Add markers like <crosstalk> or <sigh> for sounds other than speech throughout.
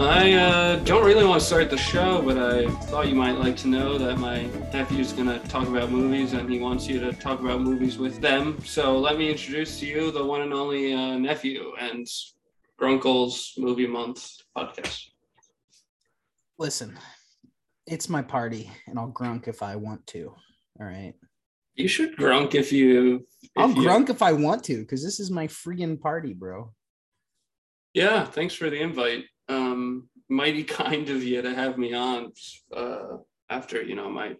I uh, don't really want to start the show, but I thought you might like to know that my nephew's going to talk about movies and he wants you to talk about movies with them. So let me introduce to you the one and only uh, nephew and Gruncle's Movie Month podcast. Listen, it's my party and I'll grunk if I want to. All right. You should grunk if you. If I'll you- grunk if I want to because this is my freaking party, bro. Yeah, thanks for the invite. Um, mighty <laughs> kind of you to have me on uh, after you know my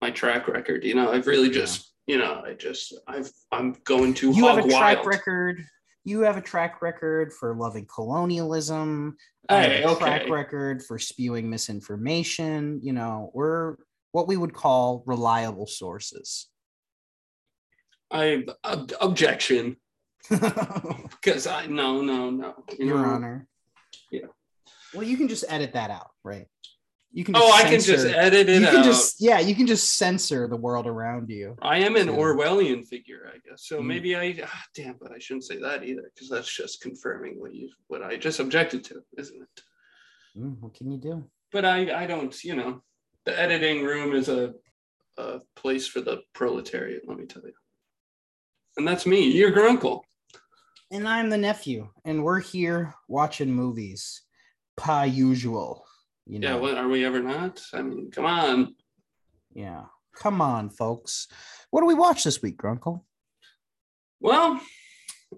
my track record. You know, I've really just you know I just I've I'm going to You hog have a track wild. record. You have a track record for loving colonialism. I Hey, have a track okay. record for spewing misinformation. You know, we're what we would call reliable sources. I ob- objection <laughs> because I no no no. You Your know, Honor. Yeah. Well, you can just edit that out, right? You can. Oh, I can just edit it You out. can just yeah, you can just censor the world around you. I am an. Orwellian figure, I guess. So Mm. maybe I ah, damn, but I shouldn't say that either because that's just confirming what you what I just objected to, isn't it? Mm, what can you do? but I, I don't, you know, the editing room is a, a place for the proletariat, let me tell you. And that's me, your gruncle. And I'm the nephew, and we're here watching movies, pa usual. You know, Yeah, what are we ever not? I mean, come on. yeah. Come on, folks. What do we watch this week, Gruncle? Well,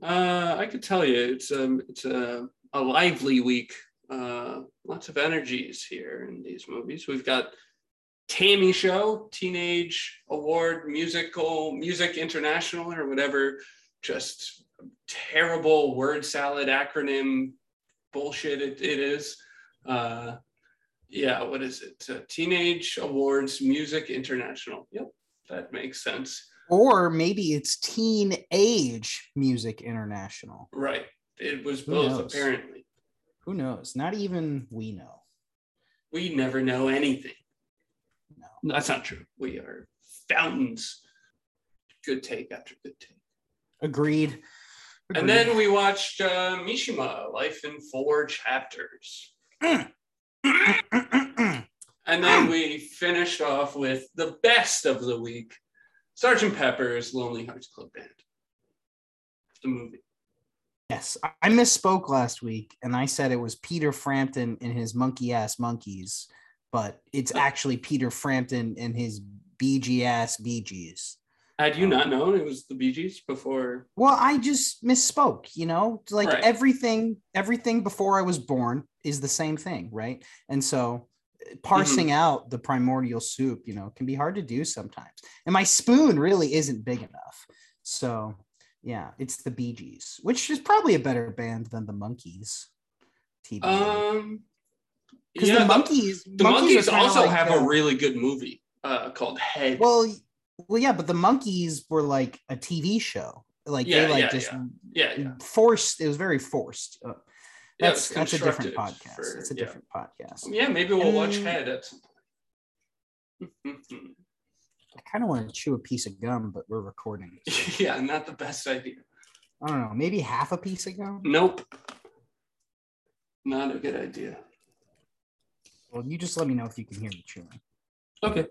uh, I could tell you it's a it's a, a lively week. Uh, lots of energies here in these movies. We've got TAMI Show, Teenage Award Musical Music International, or whatever. Just terrible word salad acronym bullshit it, it is. Uh, yeah, what is it? Uh, Teenage Awards Music International. Yep, that makes sense. Or maybe it's Teen Age Music International. Right. It was Who both, knows? apparently. Who knows? Not even we know. We never know anything. No. That's not true. We are fountains. Good take after good take. Agreed. And then we watched uh, Mishima, Life in Four Chapters. And then we finished off with the best of the week Sergeant Pepper's Lonely Hearts Club Band. The movie. Yes, I- I misspoke last week and I said it was Peter Frampton and his monkey ass Monkees, but it's <laughs> actually Peter Frampton and his Bee Gee ass Bee Gees. Had you not known it was the Bee Gees before? Well, I just misspoke, you know, like Right. everything, everything before I was born is the same thing, right? And so uh, parsing out the primordial soup, you know, can be hard to do sometimes. And my spoon really isn't big enough. So yeah, it's the Bee Gees, which is probably a better band than the Monkees. TBA. Um, because yeah, the Monkees, The Monkees, kinda also like, have a really good movie uh, called Head. well, well, yeah, but the Monkees were like a TV show. Like Yeah, they like yeah, just yeah, yeah. forced. It was very forced. Uh, that's that's a different podcast. for- it's a different podcast. Yeah, maybe we'll watch Mm. Head at some point. I kind of want to chew a piece of gum, but we're recording. so <laughs> yeah, not the best idea. I don't know, maybe half a piece of gum. Nope. Not a good idea. Well, you just let me know if you can hear me chewing. Okay.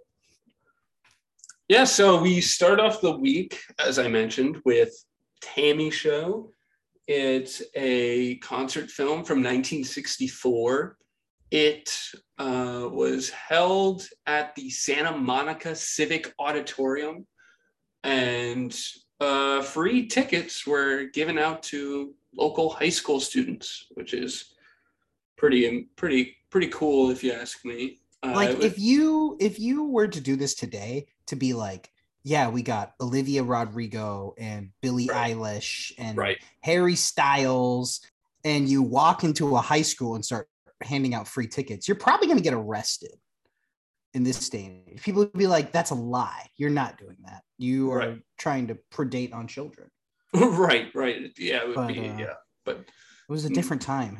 Yeah, so we start off the week, as I mentioned, with TAMI Show. It's a concert film from 1964. It uh, was held at the Santa Monica Civic Auditorium, and uh, free tickets were given out to local high school students, which is pretty pretty pretty cool if you ask me. Uh, like was- if you if you were to do this today to be like yeah we got olivia rodrigo and billie Right. eilish and right. harry styles and you walk into a high school and start handing out free tickets you're probably going to get arrested in this day and age people would be like that's a lie you're not doing that you are Right. trying to predate on children <laughs> right, right. Yeah, it would But, be uh, yeah. But it was a Mm. different time.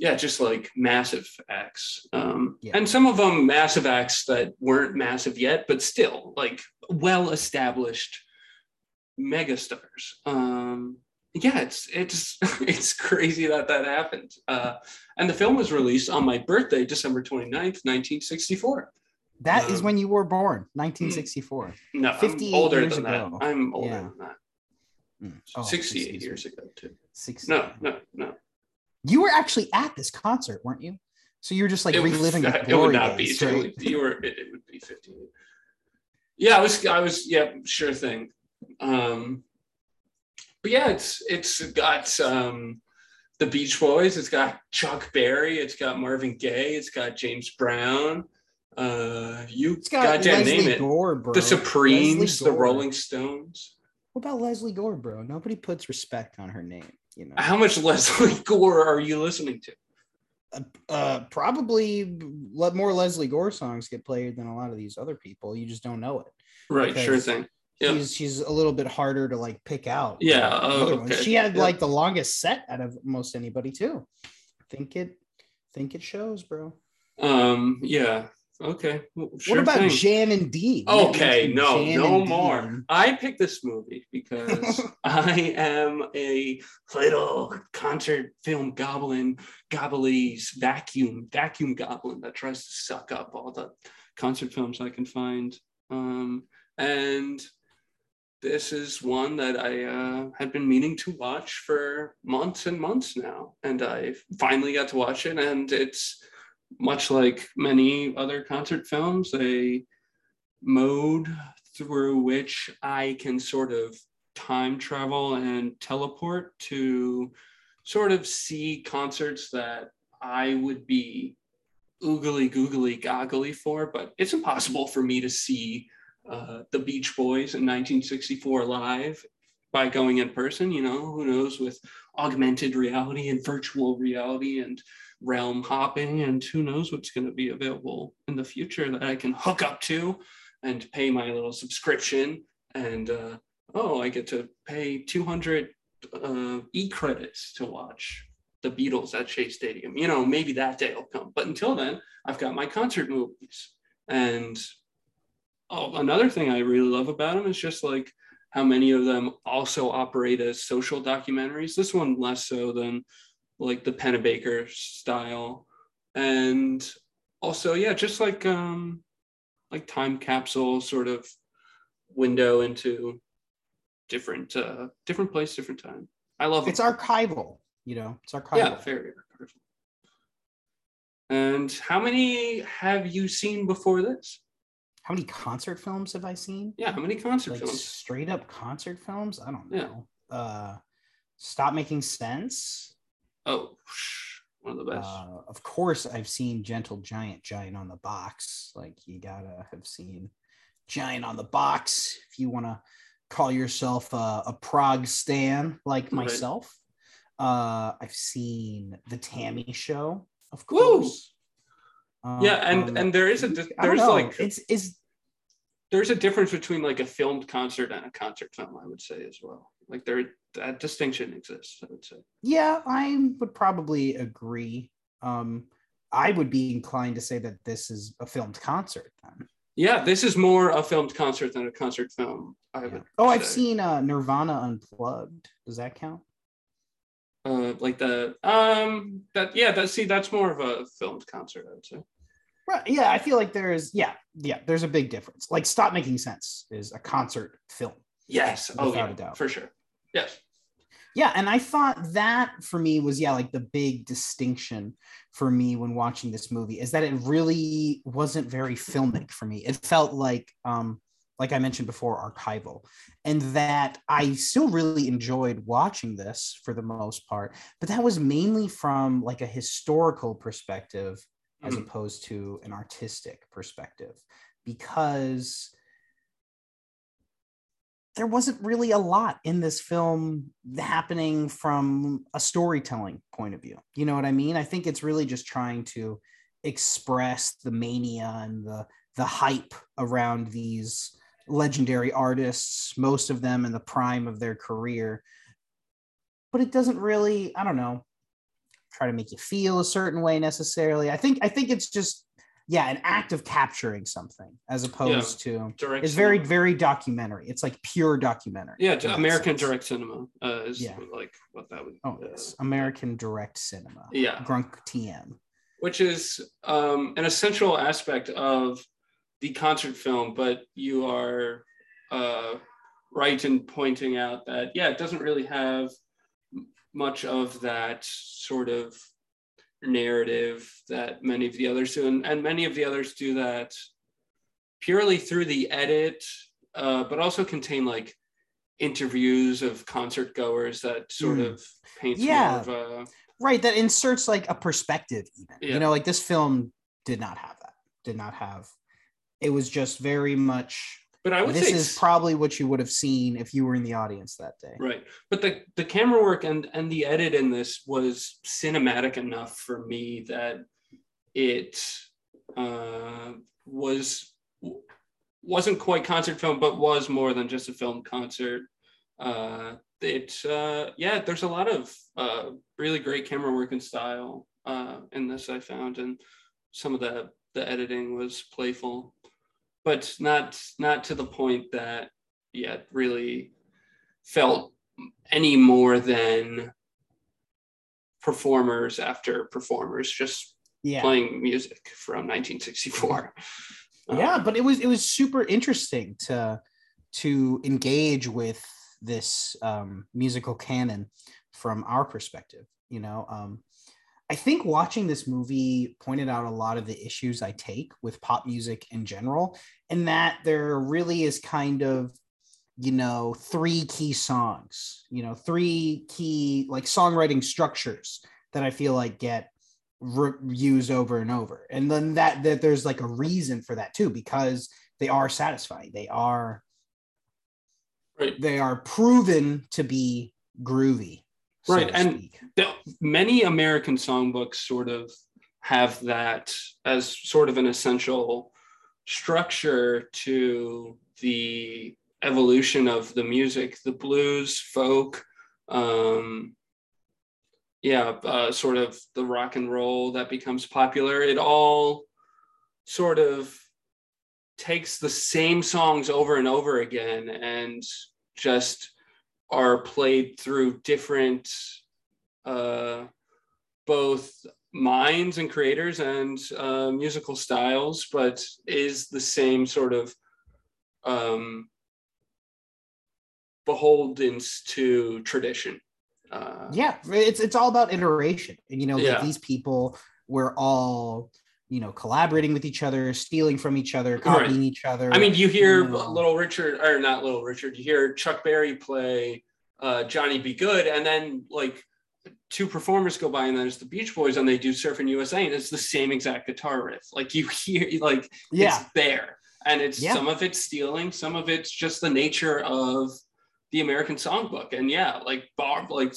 Yeah, just like massive acts. Um Yeah. and some of them massive acts that weren't massive yet, but still like well established megastars. Um yeah, it's it's <laughs> it's crazy that that happened. Uh, and the film was released on my birthday, December 29th, 1964. That is Um, when you were born, 1964. No, 58 I'm older years than ago. that. I'm older Yeah. than that. Mm. Oh, 68 years ago, too. 60. No, no, no. You were actually at this concert, weren't you? So you were just like it, reliving <laughs> the it would not days, be. It right? would, you were. It, it would be 58. Yeah, I was. I was. Yeah, sure thing. Um, but yeah, it's it's got um, the Beach Boys. It's got Chuck Berry. It's got Marvin Gaye. It's got James Brown. Uh, you It's got goddamn Lesley name it. Gore, bro. The Supremes, the Rolling Stones. What about Lesley Gore, bro? Nobody puts respect on her name. You know, How much <laughs> Lesley Gore are you listening to? uh, uh, probably let more Lesley Gore songs get played than a lot of these other people. You just don't know it. Right, sure thing. Yeah. She's she's a little bit harder to like pick out. Yeah, oh, okay. She had Yeah. like the longest set out of most anybody too. Think it, think it shows, bro. Um, yeah. Okay. Well, sure what about thing. Jan and Dean? Okay, no, Jan no more. Dean. I picked this movie because <laughs> I am a little concert film goblin, gobbly's vacuum, vacuum goblin that tries to suck up all the concert films I can find. Um, and this is one that I uh, had been meaning to watch for months and months now, and I finally got to watch it, and it's much like many other concert films, a mode through which I can sort of time travel and teleport to sort of see concerts that I would be oogly googly goggly for, but it's impossible for me to see uh, the Beach Boys in 1964 live by going in person. You know, who knows with augmented reality and virtual reality and realm hopping, and who knows what's going to be available in the future that I can hook up to and pay my little subscription. And uh, oh, I get to pay 200 uh, e credits to watch the Beatles at Shea Stadium. You know, maybe that day will come. But until then, I've got my concert movies. And oh, another thing I really love about them is just like how many of them also operate as social documentaries. This one less so than like the Pennebaker style. And also, yeah, just like um like time capsule sort of window into different uh different place, different time. I love it. It's them. archival. You know, it's archival. Yeah, very archival. And how many have you seen before this? How many concert films have I seen? Yeah, how many concert like films? straight up concert films? I don't Yeah. know. Uh, Stop Making Sense. Oh, one of the best. Uh, of course, I've seen Gentle Giant, Giant on the Box. Like you gotta have seen Giant on the Box if you want to call yourself a, a prog stan like Right. myself. Uh, I've seen The TAMI Show, of course. yeah, and Um, and there is a there's like it's is there's a difference between like a filmed concert and a concert film, I would say as well. Like there that distinction exists, I would say. Yeah, I would probably agree. Um, I would be inclined to say that this is a filmed concert then. Yeah, this is more a filmed concert than a concert film. I Yeah. would. Oh, I've seen uh, Nirvana Unplugged. Does that count? uh like the um that yeah that see that's more of a filmed concert I would say. Right. Yeah, I feel like there is. Yeah, yeah. There's a big difference. Like, Stop Making Sense is a concert film. Yes. Oh yeah, a doubt. for sure. Yes. Yeah, and I thought that for me was yeah, like the big distinction for me when watching this movie is that it really wasn't very filmic for me. It felt like um like I mentioned before archival and that I still really enjoyed watching this for the most part, but that was mainly from like a historical perspective as Mhm. opposed to an artistic perspective because there wasn't really a lot in this film happening from a storytelling point of view. You know what I mean? I think it's really just trying to express the mania and the the hype around these legendary artists, most of them in the prime of their career. But it doesn't really, I don't know, try to make you feel a certain way necessarily. I think I think it's just yeah an act of capturing something as opposed to Direct it's very cinema. very documentary it's like pure documentary yeah American sense. direct cinema uh, is Yeah. like what that would oh uh, yes american direct cinema yeah grunk tm which is um, an essential aspect of the concert film, but you are uh, right in pointing out that, yeah, it doesn't really have much of that sort of narrative that many of the others do. And, and many of the others do that purely through the edit, uh, but also contain like interviews of concert goers that sort Mm. of paints Yeah. more of a right that inserts like a perspective even Yeah. you know like this film did not have that did not have it was just very much but I would this say this is probably what you would have seen if you were in the audience that day Right. But the the camera work and and the edit in this was cinematic enough for me that it uh, was wasn't quite concert film, but was more than just a film concert. Uh, it uh, yeah, there's a lot of uh, really great camera work and style uh, in this. I found, and some of the the editing was playful, but not not to the point that yeah really felt any more than performers after performers just yeah. playing music from 1964 yeah. Um, but it was it was super interesting to to engage with this um, musical canon from our perspective you know um, i think watching this movie pointed out a lot of the issues i take with pop music in general and that there really is kind of you know three key songs you know three key like songwriting structures that i feel like get re- used over and over. And then that that there's like a reason for that too because they are satisfying. They are Right. they are proven to be groovy Right, to and- the- many american songbooks sort of have that as sort of an essential structure to the evolution of the music the blues folk um yeah uh, sort of the rock and roll that becomes popular. It all sort of takes the same songs over and over again and just are played through different uh, both minds and creators and uh, musical styles, but is the same sort of um, beholdens to tradition. Uh, yeah it's it's all about iteration and you know like these people were all you know collaborating with each other stealing from each other Right. copying each other I mean, you hear No. Little Richard, or not Little Richard, you hear Chuck Berry play uh, Johnny B. Goode, and then like two performers go by, and then it's the Beach Boys, and they do Surfing USA, and it's the same exact guitar riff. Like you <laughs> hear, like yeah it's there, and it's Yeah. some of it's stealing, some of it's just the nature of the American songbook, and yeah, like Bob, like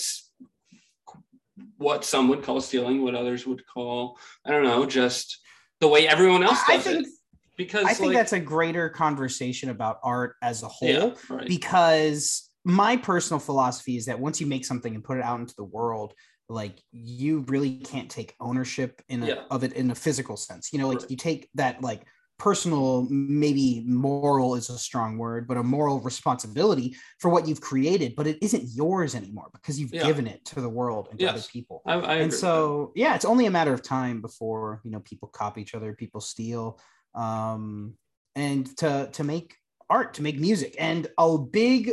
what some would call stealing, what others would call, I don't know, just the way everyone else does I think it. Because I think like, that's a greater conversation about art as a whole yeah, right. because my personal philosophy is that once you make something and put it out into the world, like you really can't take ownership in a, Yeah. of it in a physical sense. You know, like Right. you take that like personal, maybe moral is a strong word, but a moral responsibility for what you've created, but it isn't yours anymore because you've Yeah. given it to the world and to other people. I, I and so yeah it's only a matter of time before you know people copy each other people steal um and to to make art to make music. And a big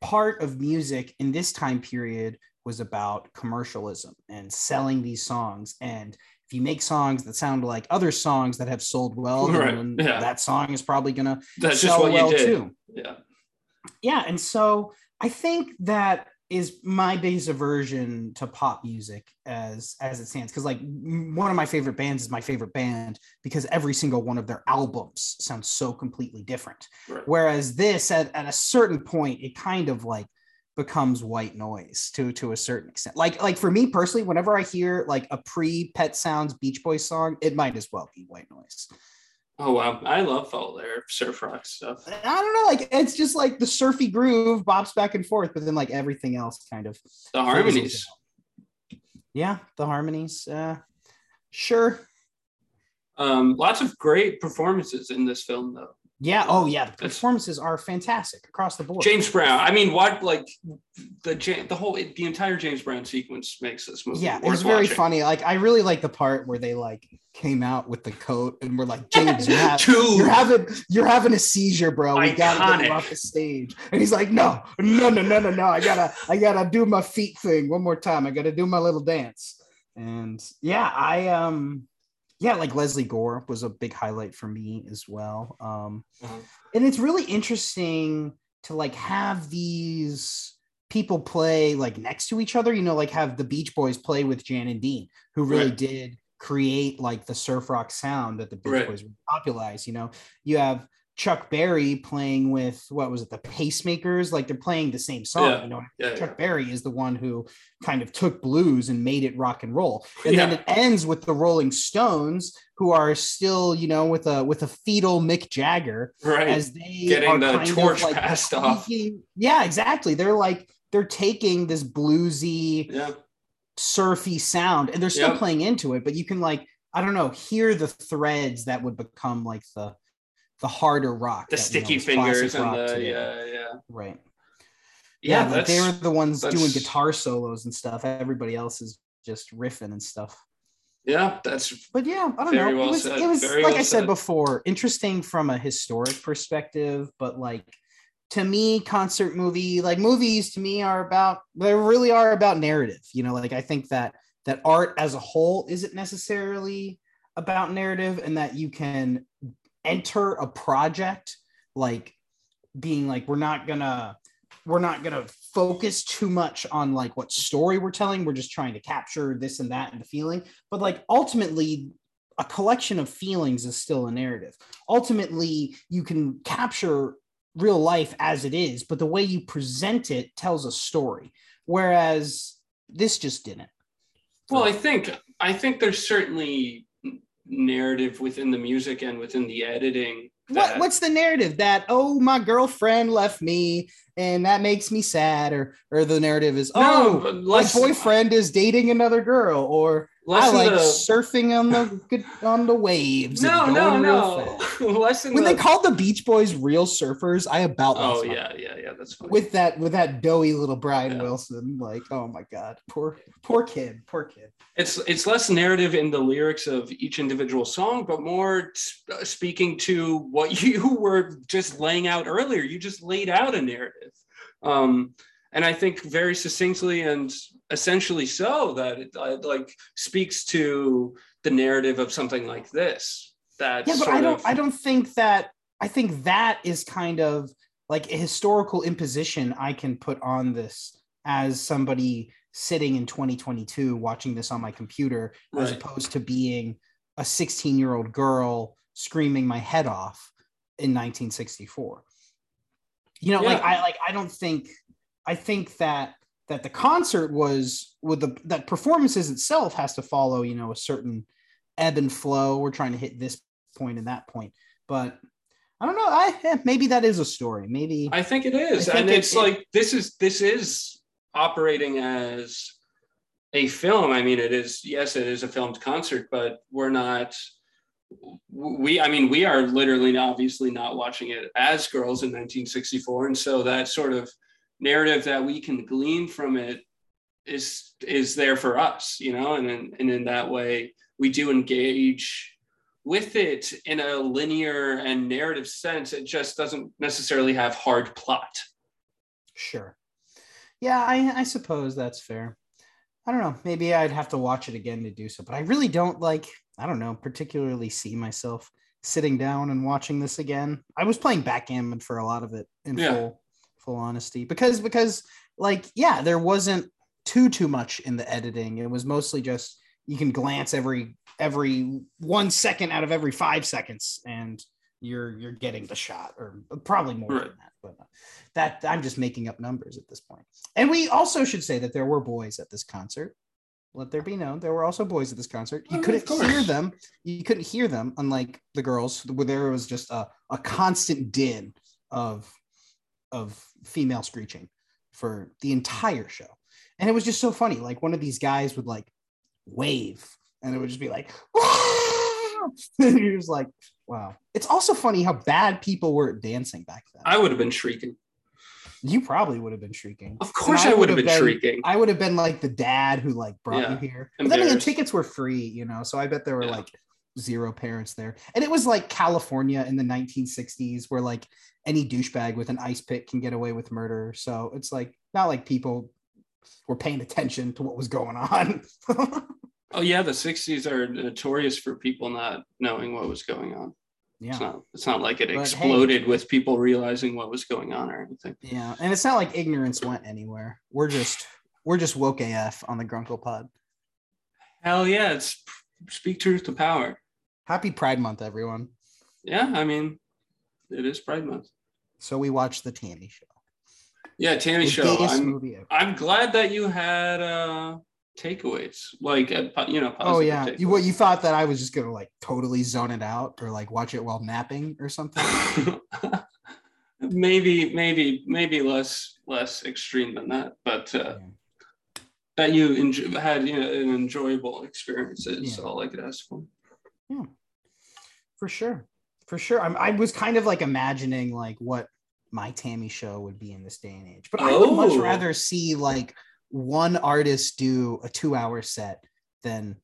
part of music in this time period was about commercialism and selling these songs and you make songs that sound like other songs that have sold well Right, yeah. that song is probably gonna that's sell well too Yeah. yeah and so i think that is my base aversion to pop music as as it stands because like one of my favorite bands is my favorite band because every single one of their albums sounds so completely different Right. whereas this at, at a certain point it kind of like becomes white noise to to a certain extent like like for me personally whenever i hear like a pre pet sounds beach boys song it might as well be white noise Oh wow, I love all their surf rock stuff. I don't know, like it's just like the surfy groove bops back and forth, but then like everything else kind of The harmonies. yeah, the harmonies. Uh sure. Um, lots of great performances in this film, though. Yeah. Oh, yeah. The performances are fantastic across the board. James Brown. I mean, what like the the whole the entire James Brown sequence makes this movie. Yeah, it was very watching. funny. Like I really like the part where they like came out with the coat and we're like, James, you're, have, you're having you're having a seizure, bro. We Iconic. gotta get him off the stage. And he's like, no, no, no, no, no, no. I gotta I gotta do my feet thing one more time. I gotta do my little dance. And yeah, I um yeah, like Lesley Gore was a big highlight for me as well. Um, uh-huh. And it's really interesting to like have these people play like next to each other. You know, like have the Beach Boys play with Jan and Dean, who really right. did create like the surf rock sound that the Beach right. Boys popularized. You know, you have Chuck Berry playing with what was it, the Pacemakers? Like they're playing the same song. Yeah. You know, yeah, Chuck yeah. Berry is the one who kind of took blues and made it rock and roll. And then it ends with the Rolling Stones, who are still, you know, with a with a fetal Mick Jagger, right? As they getting the torch like passed off. Yeah, exactly. They're like they're taking this bluesy, surfy sound, and they're still playing into it, but you can like I don't know, hear the threads that would become like the the harder rock, the that, sticky you know, fingers, and the today. yeah, yeah, right. Yeah, yeah like they were the ones doing guitar solos and stuff. Everybody else is just riffing and stuff. Yeah, that's. But yeah, I don't know. Well it was, it was like well I said, said before, interesting from a historic perspective, but like to me, concert movie, like movies to me are about they really are about narrative. You know, like I think that that art as a whole isn't necessarily about narrative and that you can enter a project like being like we're not gonna we're not gonna focus too much on like what story we're telling. We're just trying to capture this and that and the feeling. But like ultimately a collection of feelings is still a narrative. Ultimately you can capture real life as it is but the way you present it tells a story whereas this just didn't. Well i think i think there's certainly narrative within the music and within the editing. What, what's the narrative that oh my girlfriend left me and that makes me sad or or the narrative is oh no, my boyfriend is dating another girl or I like the... surfing on the on the waves. No, no, no. <laughs> When the... they called the Beach Boys real surfers, I about oh yeah, yeah, yeah. That's funny. with that with that doughy little Brian yeah. Wilson. Like, oh my god, poor poor kid, poor kid. It's it's less narrative in the lyrics of each individual song, but more t- speaking to what <laughs> you were just laying out earlier. You just laid out a narrative. Um, and I think very succinctly and essentially so that it uh, like speaks to the narrative of something like this. That yeah, but I don't. Of, I don't think that. I think that is kind of like a historical imposition I can put on this as somebody sitting in 2022 watching this on my computer, right. as opposed to being a 16 year old girl screaming my head off in 1964. You know, yeah. like I like I don't think I think that that the concert was with the that performances itself has to follow you know a certain ebb and flow. We're trying to hit this point and that point. But i don't know. I yeah, maybe that is a story. Maybe i think it is. Think and it, it's it, like this is this is operating as a film. I mean it is yes it is a filmed concert but we're not we i mean we are literally obviously not watching it as girls in 1964 and so that sort of narrative that we can glean from it is is there for us you know and in, and in that way we do engage with it in a linear and narrative sense. It just doesn't necessarily have hard plot. Sure. Yeah i i suppose that's fair. I don't know. Maybe i'd have to watch it again to do so but i really don't like i don't know particularly see myself sitting down and watching this again. I was playing backgammon for a lot of it in yeah. full full honesty because because like yeah there wasn't too too much in the editing. It was mostly just you can glance every every one second out of every five seconds and you're you're getting the shot or probably more right. than that but that i'm just making up numbers at this point. And we also should say that there were boys at this concert. Let there be known there were also boys at this concert. You oh, couldn't hear them. You couldn't hear them unlike the girls where there was just a, a constant din of of female screeching for the entire show. And it was just so funny. Like one of these guys would like wave and it would just be like, <laughs> You're just like, wow. It's also funny how bad people were at dancing back then. I would have been shrieking. you probably would have been shrieking. Of course, And I would have been, been- shrieking. I would have been like the dad who like brought Yeah. you here. But then Embarrassed. tickets were free, you know, so I bet there were Yeah. like zero parents there. And it was like California in the 1960s where like any douchebag with an ice pick can get away with murder. So it's like not like people were paying attention to what was going on. <laughs> Oh yeah, the '60s are notorious for people not knowing what was going on. Yeah. It's not. It's not like it But hey- exploded with people realizing what was going on or anything. Yeah. And it's not like ignorance went anywhere. We're just we're just woke AF on the Gruncle Pod. Hell yeah, it's speak truth to power. Happy Pride Month, everyone. Yeah, I mean, it is Pride Month. So we watched the TAMI show. Yeah, TAMI The show. I'm. I'm glad that you had uh takeaways, like uh, you know. Oh yeah, you what you thought that I was just gonna like totally zone it out or like watch it while napping or something? <laughs> maybe, maybe, maybe less less extreme than that, but uh, Yeah. that you enjo- had you know an enjoyable experience is Yeah. all I could ask for. Yeah for sure, for sure. I'm, I was kind of like imagining like what my TAMI show would be in this day and age, but I would much Oh. rather see like one artist do a two-hour set than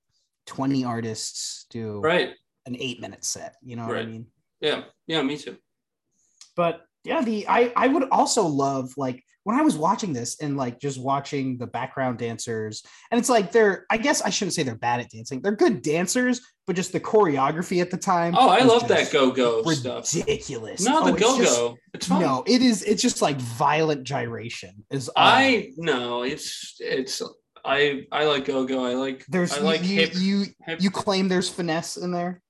twenty artists do Right? an eight-minute set. You know what I mean? Yeah, yeah, me too. but yeah the i i would also love like when i was watching this and like just watching the background dancers and it's like they're i guess i shouldn't say they're bad at dancing they're good dancers but just the choreography at the time Oh, I love that go go stuff. ridiculous No, Oh, the go go. It's no it is it's just like violent gyration is all. I no, it's it's I I like go go. I like there's I like you, hip, you hip. you claim there's finesse in there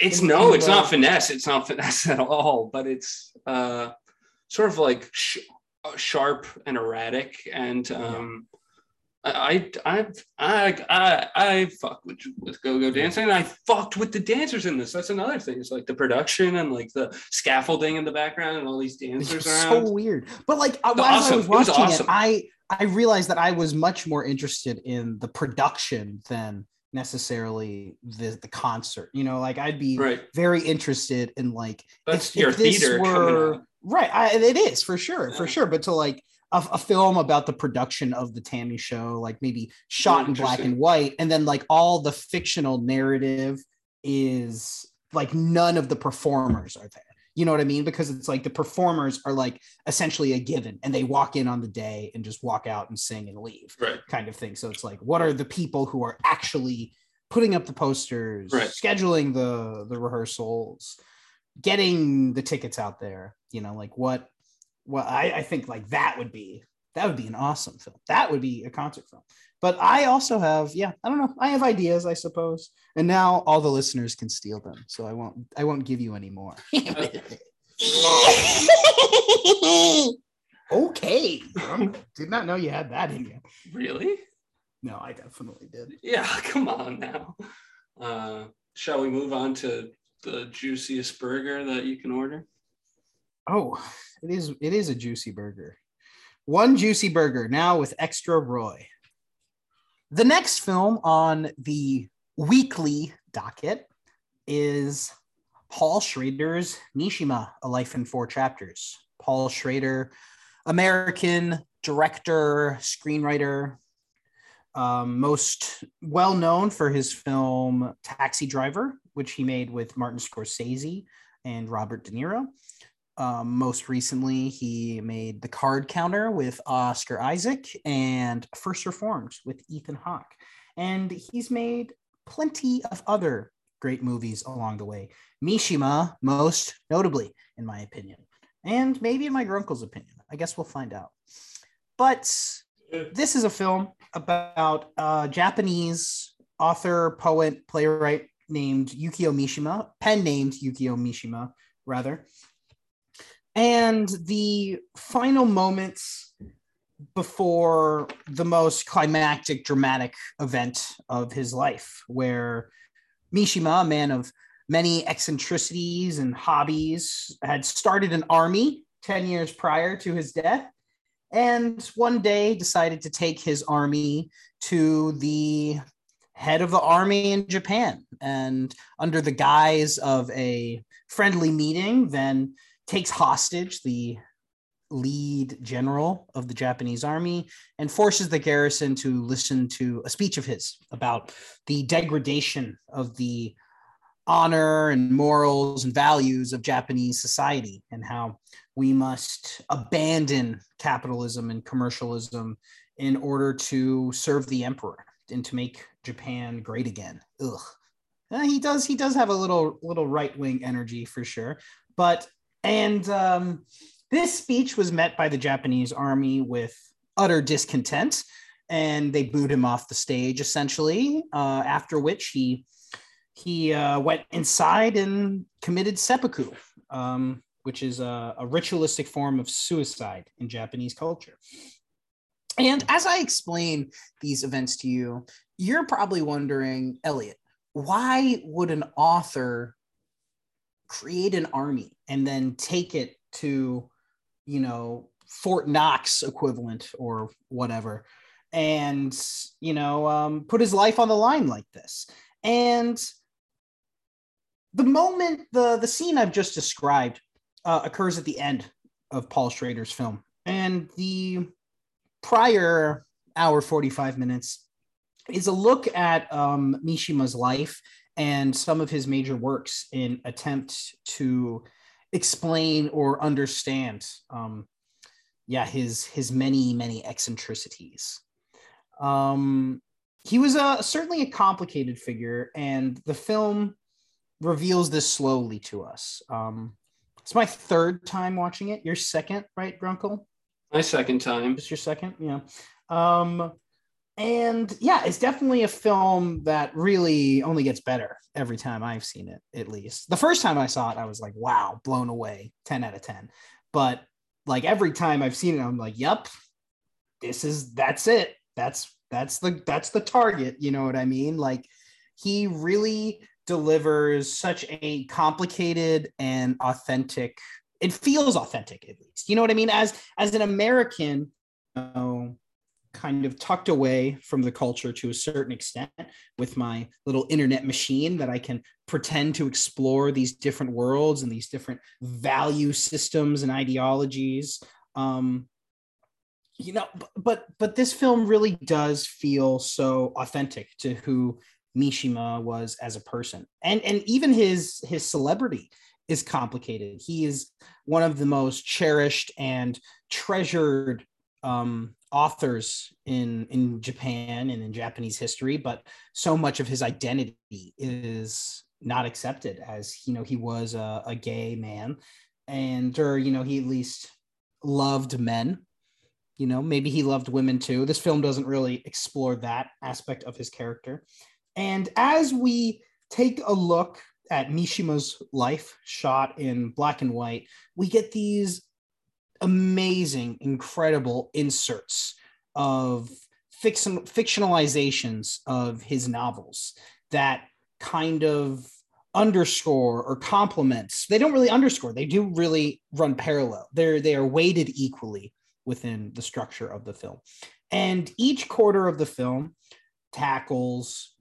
It's in- no, in it's not finesse. It's not <laughs> finesse at all. But it's uh sort of like sh- sharp and erratic. And um, I I I I I fuck with with go go dancing. And I fucked with the dancers in this. That's another thing. It's like the production and like the scaffolding in the background and all these It's dancers so weird. But like uh, It's as I was It was watching awesome. it, I I realized that I was much more interested in the production than necessarily the the concert. You know, like I'd be Right. very interested in like That's if- your if this theater were-. Right. I, it is for sure, for sure. But to like a, a film about the production of the TAMI show, like maybe shot in black and white, and then like all the fictional narrative is like none of the performers are there. You know what I mean? Because it's like the performers are like essentially a given and they walk in on the day and just walk out and sing and leave Right. kind of thing. So it's like, what are the people who are actually putting up the posters, Right. scheduling the the rehearsals, getting the tickets out there? You know, like what well I, I think like that would be that would be an awesome film. That would be a concert film. But I also have, yeah, I don't know. I have ideas, I suppose. And now all the listeners can steal them. So I won't I won't give you any more. <laughs> <laughs> okay. Um, Did not know you had that in you. Really? No, I definitely did. Yeah, <laughs> come on now. Uh, shall we move on to the juiciest burger that you can order? Oh, it is it is a juicy burger. One juicy burger now with extra Roy. The next film on the weekly docket is Paul Schrader's Mishima, A Life in Four Chapters. Paul Schrader, American director, screenwriter, um, most well known for his film Taxi Driver, which he made with Martin Scorsese and Robert De Niro. Um, most recently, he made The Card Counter with Oscar Isaac and First Reformed with Ethan Hawke. And he's made plenty of other great movies along the way. Mishima, most notably, in my opinion, and maybe in my uncle's opinion. I guess we'll find out. But this is a film about a Japanese author, poet, playwright named Yukio Mishima, pen named Yukio Mishima, rather. And the final moments before the most climactic, dramatic event of his life, where Mishima, a man of many eccentricities and hobbies, had started an army 10 years prior to his death and one day decided to take his army to the head of the army in Japan. And under the guise of a friendly meeting then takes hostage the lead general of the Japanese army and forces the garrison to listen to a speech of his about the degradation of the honor and morals and values of Japanese society and how we must abandon capitalism and commercialism in order to serve the emperor and to make Japan great again. Ugh. Uh, he does he does have a little little right wing energy for sure, but and um, this speech was met by the Japanese army with utter discontent, and they booed him off the stage essentially. Uh, after which he he uh, went inside and committed seppuku, um, which is a, a ritualistic form of suicide in Japanese culture. And as I explain these events to you, you're probably wondering, Elliot, why would an author create an army and then take it to, you know, Fort Knox equivalent or whatever, and you know, um, put his life on the line like this? And the moment the the scene I've just described uh, occurs at the end of Paul Schrader's film, and the prior hour 45 minutes is a look at um, Mishima's life and some of his major works in attempt to explain or understand um, yeah his his many many eccentricities. Um, he was a certainly a complicated figure and the film reveals this slowly to us. Um, it's my third time watching it your second right gruncle my second time it's your second yeah um, and yeah, it's definitely a film that really only gets better every time I've seen it, at least. The first time I saw it, I was like, wow, blown away, 10 out of 10. But like every time I've seen it, I'm like, yep, this is that's it. That's that's the that's the target. You know what I mean? Like he really delivers such a complicated and authentic it feels authentic at least you know what i mean as as an american you know, kind of tucked away from the culture to a certain extent with my little internet machine that I can pretend to explore these different worlds and these different value systems and ideologies. Um, you know, but but this film really does feel so authentic to who Mishima was as a person, and and even his his celebrity is complicated. He is one of the most cherished and treasured um, authors in in Japan and in Japanese history, but so much of his identity is not accepted as you know he was a, a gay man, and or you know he at least loved men. You know, maybe he loved women too. This film doesn't really explore that aspect of his character. And as we take a look at Mishima's life shot in black and white, we get these amazing, incredible inserts of fiction, fictionalizations of his novels that kind of underscore or complements. They don't really underscore. They do really run parallel. They're they are weighted equally within the structure of the film. And each quarter of the film tackles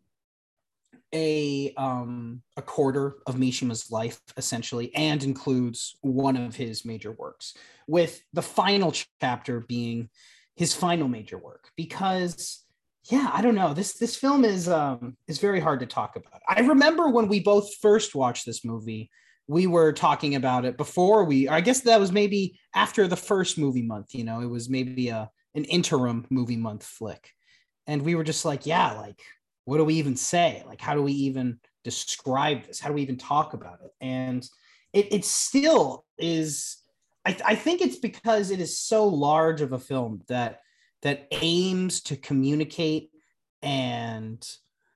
a um, a quarter of Mishima's life essentially, and includes one of his major works, with the final chapter being his final major work. Because yeah, I don't know this this film is um, is very hard to talk about. I remember when we both first watched this movie, we were talking about it before we. I guess that was maybe after the first movie month. You know, it was maybe a an interim movie month flick, and we were just like, yeah, like what do we even say? Like, how do we even describe this? How do we even talk about it? And it, it still is. I, I think it's because it is so large of a film that that aims to communicate and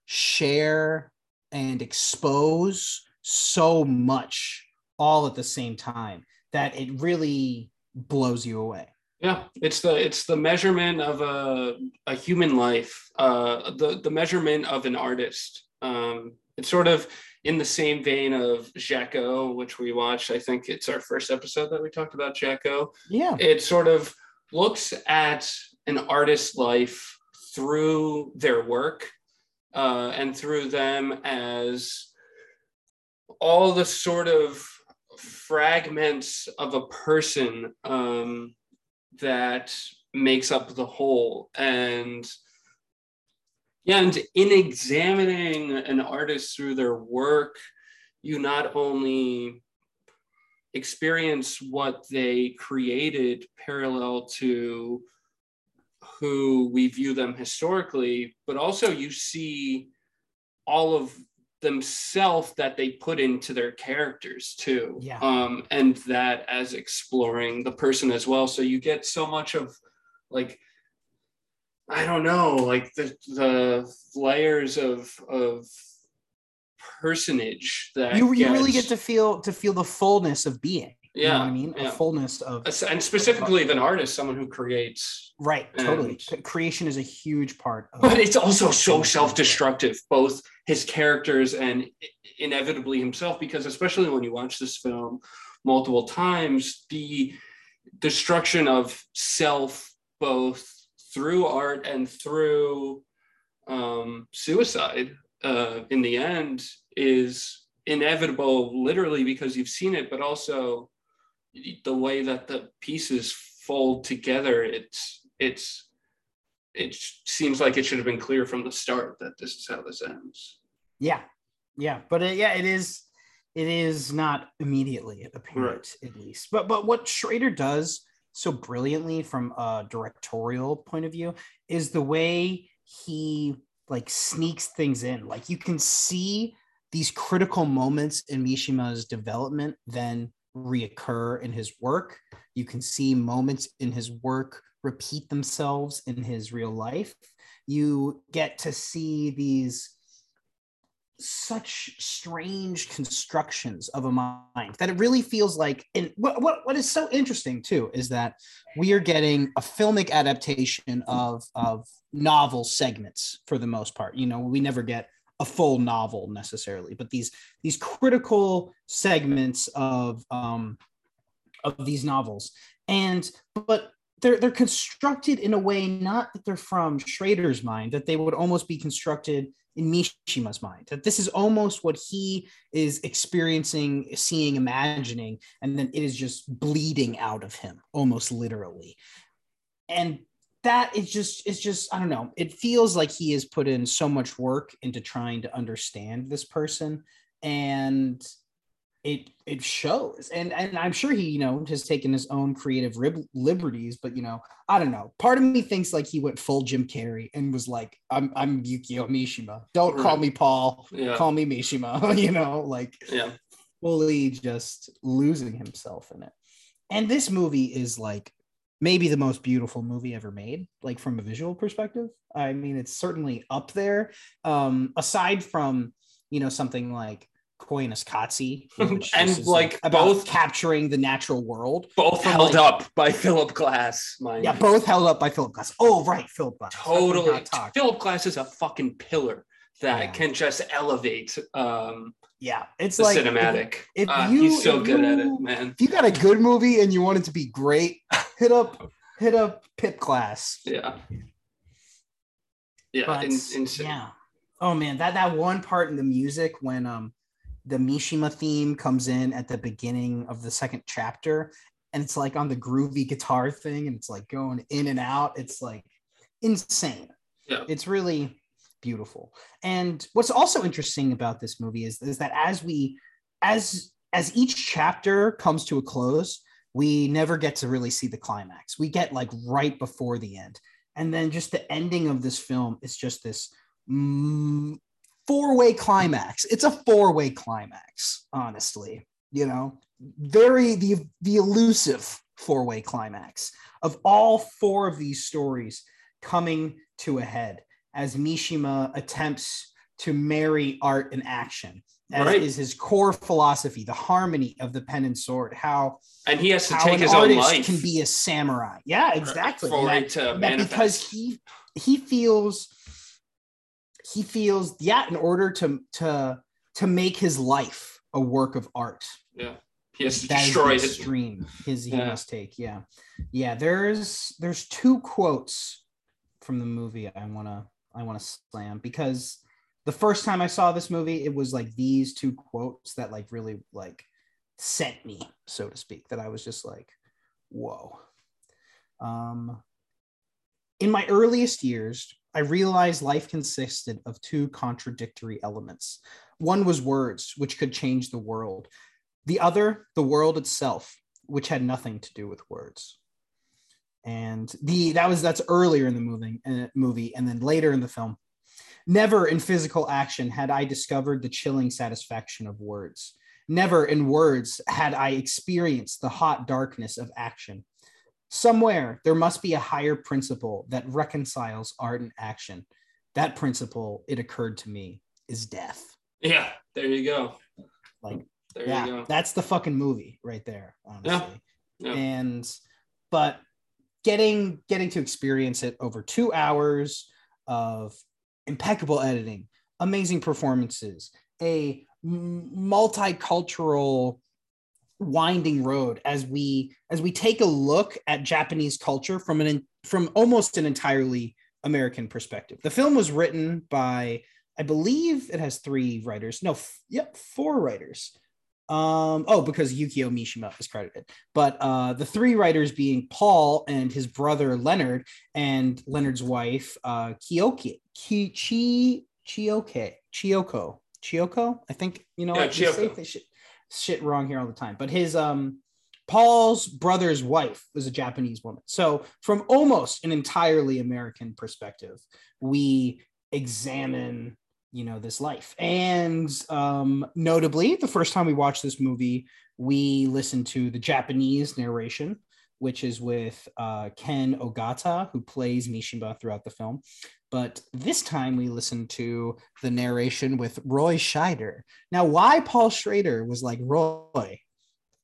share and expose so much all at the same time that it really blows you away. Yeah, it's the it's the measurement of a a human life, uh, the the measurement of an artist. Um, it's sort of in the same vein of Jacko, which we watched. I think it's our first episode that we talked about Jacko. Yeah, it sort of looks at an artist's life through their work uh, and through them as all the sort of fragments of a person um, that makes up the whole. And yeah and in examining an artist through their work you not only experience what they created parallel to who we view them historically, but also you see all of themselves that they put into their characters too. Yeah. Um, and that as exploring the person as well. So you get so much of like I don't know, like the the layers of of personage that you, you really get to feel to feel the fullness of being. You know Yeah, what I mean? yeah. A fullness of and specifically of an artist, someone who creates right, totally. And- C- Creation is a huge part of but it's also so self-destructive both his characters and inevitably himself because especially when you watch this film multiple times the destruction of self both through art and through um, suicide uh, in the end is inevitable literally because you've seen it but also the way that the pieces fold together it's it's it seems like it should have been clear from the start that this is how this ends. Yeah, yeah, but it, yeah, it is. It is not immediately apparent, at least. But but what Schrader does so brilliantly from a directorial point of view is the way he like sneaks things in. Like you can see these critical moments in Mishima's development then reoccur in his work. You can see moments in his work repeat themselves in his real life. You get to see these such strange constructions of a mind that it really feels like and what, what what is so interesting too is that we are getting a filmic adaptation of of novel segments for the most part you know we never get a full novel necessarily but these these critical segments of um of these novels. And but they're they're constructed in a way not that they're from Schrader's mind that they would almost be constructed in Mishima's mind that this is almost what he is experiencing seeing imagining and then it is just bleeding out of him almost literally. And that is just it's just i don't know. It feels like he has put in so much work into trying to understand this person and it it shows. And and i'm sure he you know has taken his own creative rib- liberties but you know i don't know. Part of me thinks like he went full jim carrey and was like i'm i'm yukio mishima. Don't call me paul. Yeah. call me mishima <laughs> you know like Yeah. fully just losing himself in it. And this movie is like maybe the most beautiful movie ever made like from a visual perspective i mean it's certainly up there um aside from you know something like Koinas <laughs> Katsi, And, like, both- capturing the natural world. Both held like- up by Philip Glass, mind Yeah, both held up by Philip Glass. Oh, right, Philip Glass. Totally. Philip Glass is a fucking pillar that Yeah. can just elevate um, Yeah, it's the like cinematic. if Uh, you- he's so if good at it, man. If you got a good movie and you want it to be great, <laughs> hit up hit up Pip Class. Yeah. Yeah. But in, insane. yeah. Oh man, that that one part in the music when um the Mishima theme comes in at the beginning of the second chapter and it's like on the groovy guitar thing and it's like going in and out. It's like insane. Yeah. It's really beautiful. And what's also interesting about this movie is, is that as we as as each chapter comes to a close, we never get to really see the climax. We get like right before the end. And then just the ending of this film is just this mm, four-way climax. It's a four-way climax, honestly. You know, very the the elusive four-way climax of all four of these stories coming to a head as Mishima attempts to marry art and action. As Right. is his core philosophy, the harmony of the pen and sword, how, And he has to take his own life can be a samurai. Yeah, exactly. for And it to that because he he feels he feels yeah in order to to to make his life a work of art yeah. He has to that destroy his extreme his he Yeah. must take yeah yeah there's there's two quotes from the movie i want to i want to slam because the first time I saw this movie, it was like these two quotes that like really like sent me, so to speak, that I was just like, whoa. Um, in my earliest years, I realized life consisted of two contradictory elements. One was words, which could change the world. The other, the world itself, which had nothing to do with words. And the that was that's earlier in the movie, uh, movie, and then later in the film. Never in physical action had I discovered the chilling satisfaction of words. Never in words had I experienced the hot darkness of action. Somewhere there must be a higher principle that reconciles art and action. That principle, it occurred to me, is death. Yeah, there you go. Like, There yeah, you go. that's the fucking movie right there, honestly. Yeah. And but getting getting to experience it over two hours of impeccable editing, amazing performances, a multicultural winding road as we as we take a look at Japanese culture from an from almost an entirely American perspective. The film was written by I believe it has three writers. No, f- yep, four writers. Um, oh, because Yukio Mishima is credited. But uh, the three writers being Paul and his brother Leonard, and Leonard's wife, uh, Kiyoki, Ki, Chi, Chioke, Chioko, Chioko. I think you know Yeah, what, say Chiyoko. shit, shit wrong here all the time. But his um, Paul's brother's wife was a Japanese woman. So from almost an entirely American perspective, we examine you know this life. And um notably the first time we watched this movie we listened to the japanese narration which is with uh, ken ogata who plays mishima throughout the film. But this time we listened to the narration with roy scheider. Now why paul schrader was like roy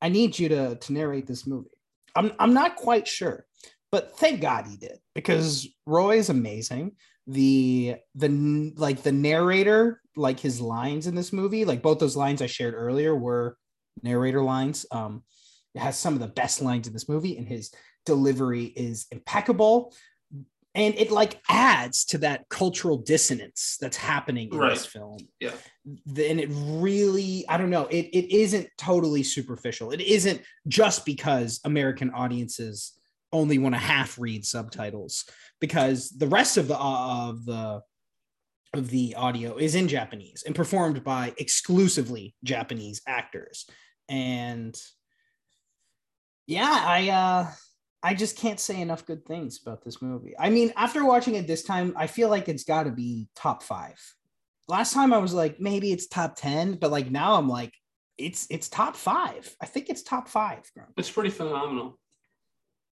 i need you to to narrate this movie. I'm, I'm not quite sure but thank god he did because roy is amazing the the like the narrator like his lines in this movie like both those lines i shared earlier were narrator lines um it has some of the best lines in this movie and his delivery is impeccable and it like adds to that cultural dissonance that's happening in Right. this film Yeah. And it really i don't know it, it isn't totally superficial it isn't just because american audiences only want to half read subtitles because the rest of the uh, of the of the audio is in Japanese and performed by exclusively Japanese actors. And yeah, I uh I just can't say enough good things about this movie. I mean, after watching it this time, I feel like it's got to be top 5. Last time I was like maybe it's top 10, but like now I'm like it's it's top 5. I think it's top 5. Grump. It's pretty phenomenal.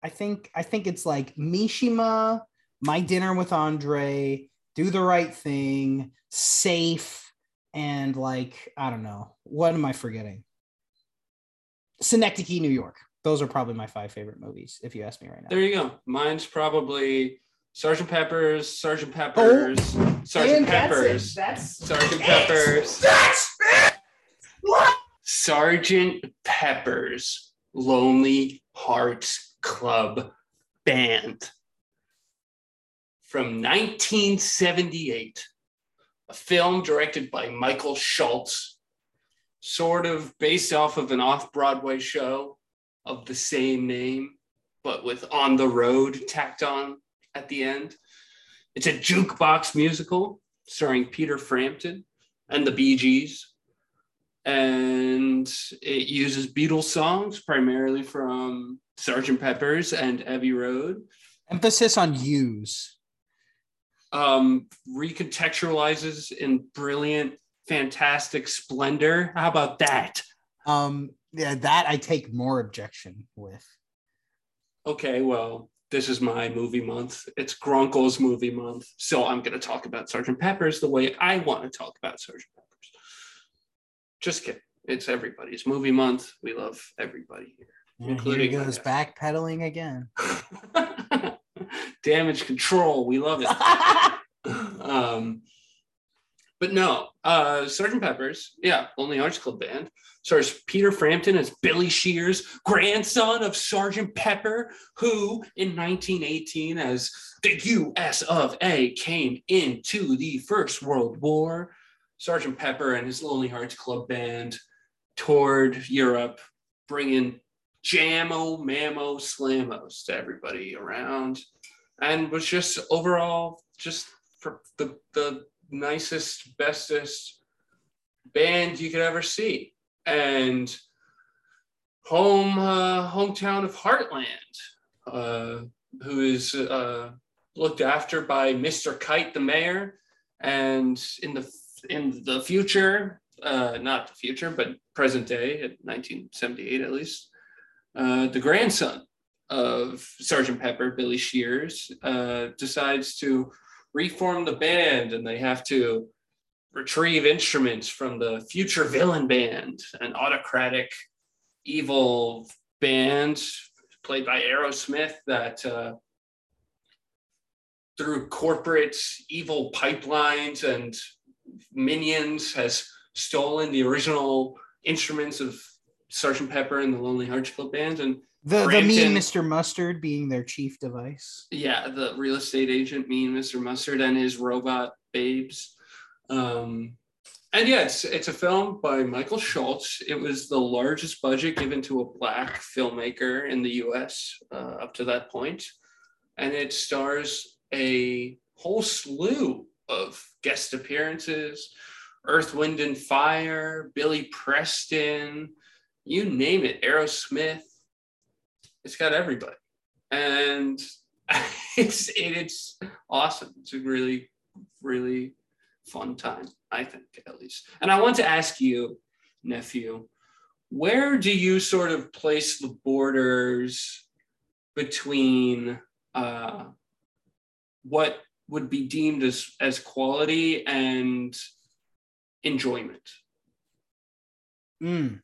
I think I think it's like Mishima, My Dinner with Andre, Do the Right Thing, Safe, and like I don't know what am I forgetting? Synecdoche, New York. Those are probably my five favorite movies, if you ask me right now. There you go. Mine's probably Sergeant Pepper's, Sergeant oh, Pepper's, Sergeant And that's. Pepper's, That's Sergeant. Pepper's, That's it. What? Sergeant Pepper's Lonely Hearts Club Band from 1978, a film directed by Michael Schultz, sort of based off of an off Broadway show of the same name, but with On the Road tacked on at the end. It's a jukebox musical starring Peter Frampton and the Bee Gees and it uses Beatles songs primarily from Sgt. Pepper's and Abbey Road. Emphasis on use. Um, recontextualizes in brilliant, fantastic splendor. How about that? Um, yeah, that I take more objection with. Okay, well, this is my movie month. It's Gruncle's movie month. So I'm going to talk about Sgt. Pepper's the way I want to talk about Sgt. Pepper's. Just kidding. It's everybody's movie month. We love everybody here. And here Including goes backpedaling again. <laughs> <laughs> Damage control. We love it. <laughs> um, but no, uh, Sergeant Pepper's, yeah, Lonely Hearts Club Band stars Peter Frampton as Billy Shears, grandson of Sergeant Pepper, who in 1918, as the U.S. of A. came into the First World War, Sergeant Pepper and his Lonely Hearts Club Band toured Europe, bringing jammo, mammo, slamos to everybody around, and was just overall just for the the nicest, bestest band you could ever see. And home uh, hometown of Heartland, uh, who is uh, looked after by Mr. Kite, the mayor, and in the in the future, uh, not the future, but present day, at 1978 at least, uh, the grandson of Sergeant Pepper, Billy Shears, uh, decides to reform the band and they have to retrieve instruments from the future villain band, an autocratic, evil band played by Aerosmith that uh, through corporate evil pipelines and minions has stolen the original instruments of Sergeant Pepper and the Lonely Hearts Club Band and the, the mean Mr. Mustard being their chief device. Yeah, the real estate agent, mean Mr. Mustard, and his robot babes. Um, and yeah, it's, it's a film by Michael Schultz. It was the largest budget given to a black filmmaker in the US uh, up to that. And it stars a whole slew of guest appearances Earth, Wind, and Fire, Billy Preston, you name it, Aerosmith, it's got everybody, and <laughs> it's it, it's awesome. It's a really really fun time, I think at least. And I want to ask you, nephew, where do you sort of place the borders between uh, what would be deemed as as quality and enjoyment? Mm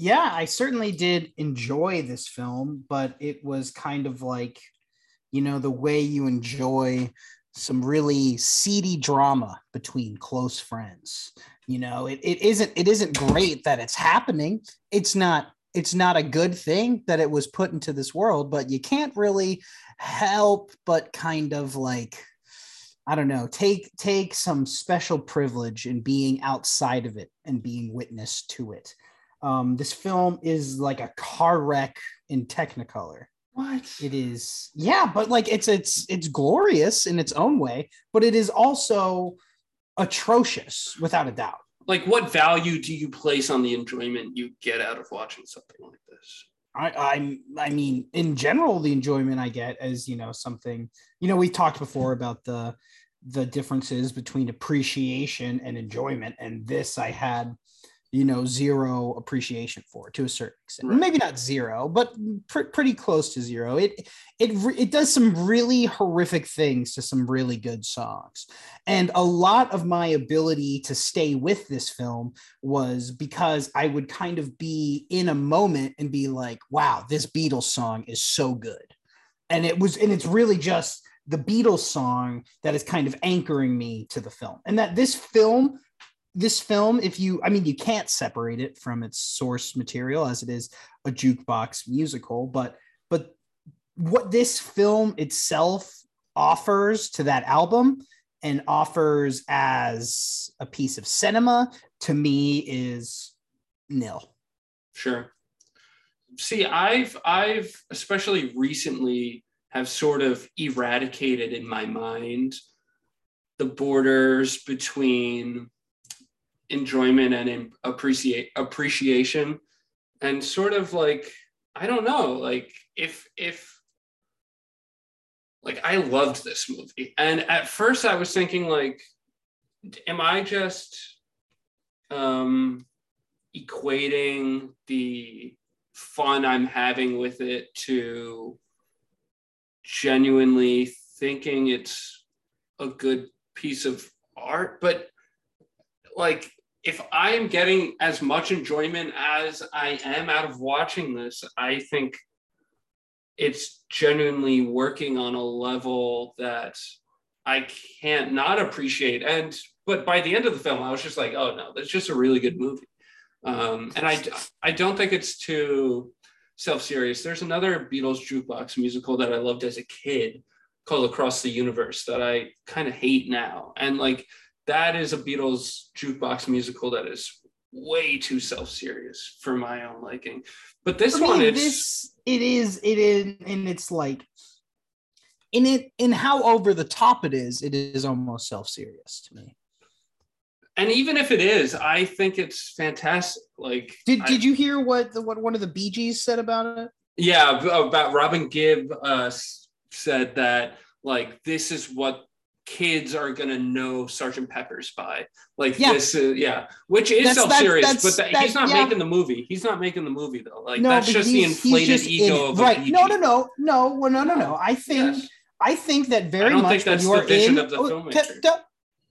yeah, I certainly did enjoy this film, but it was kind of like, you know, the way you enjoy some really seedy drama between close friends. You know, it, it isn't it isn't great that it's happening. It's not it's not a good thing that it was put into this world, but you can't really help but kind of like I don't know, take take some special privilege in being outside of it and being witness to it. Um, this film is like a car wreck in Technicolor. What it is, yeah, but like it's it's it's glorious in its own way, but it is also atrocious without a doubt. Like, what value do you place on the enjoyment you get out of watching something like this? I, I'm, I mean, in general, the enjoyment I get as you know something. You know, we talked before about the the differences between appreciation and enjoyment, and this I had you know zero appreciation for to a certain extent. Right. maybe not zero but pr- pretty close to zero. It it it does some really horrific things to some really good songs. And a lot of my ability to stay with this film was because i would kind of be in a moment and be like wow this beatles song is so good. And it was and it's really just the beatles song that is kind of anchoring me to the film. And that this film this film, if you, I mean, you can't separate it from its source material as it is a jukebox musical, but but what this film itself offers to that album and offers as a piece of cinema to me is nil. Sure. See, I've I've especially recently have sort of eradicated in my mind the borders between enjoyment and appreciate appreciation. And sort of like i don't know like if if like i loved this movie. And at first i was thinking like am i just um equating the fun i'm having with it to genuinely thinking it's a good piece of art? But like if I am getting as much enjoyment as I am out of watching this, I think it's genuinely working on a level that I can't not appreciate. And but by the end of the film, I was just like, oh no, that's just a really good movie. Um, and I I don't think it's too self-serious. There's another Beatles jukebox musical that I loved as a kid called Across the Universe that I kind of hate now. And like that is a Beatles jukebox musical that is way too self-serious for my own liking. But this I mean, one, it's this it is it is and it's like in it in how over the top it is, it is almost self-serious to me. and even if it is, I think it's fantastic. Like, Did I- did you hear what the, what one of the Bee Gees said about it? yeah, about Robin Gibb uh, said that like this is what kids are gonna know Sergeant Pepper's by. Like Yeah. this, is, yeah, which is That's- self-serious, but that, that- he's not yeah. making the movie. He's not making the movie though. Like no, that's just the inflated just ego of right. No, no, no, no, well, no, no, no. I think Yes. I think that very I don't much think that's you the are vision in of the oh, filmmaker. t- t-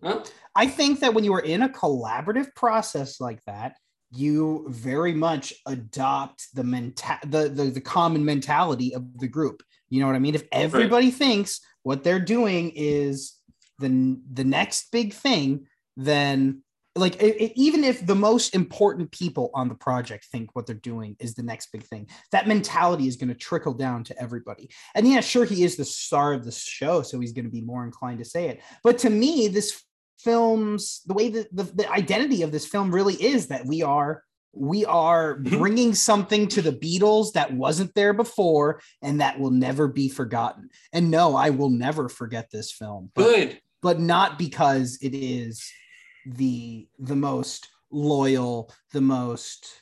Huh? I think that when you are in a collaborative process like that, you very much adopt the menta- the, the the common mentality of the group. You know what I mean? If everybody thinks what they're doing is the the next big thing, then like it, it- even if the most important people on the project think what they're doing is the next big thing, that mentality is going to trickle down to everybody. And yeah, sure, he is the star of the show, so he's going to be more inclined to say it. But to me, this film's the way that the, the identity of this film really is that we are we are Mhm. bringing something to the Beatles that wasn't there before and that will never be forgotten. And no, I will never forget this film. But Good. But not because it is the the most loyal, the most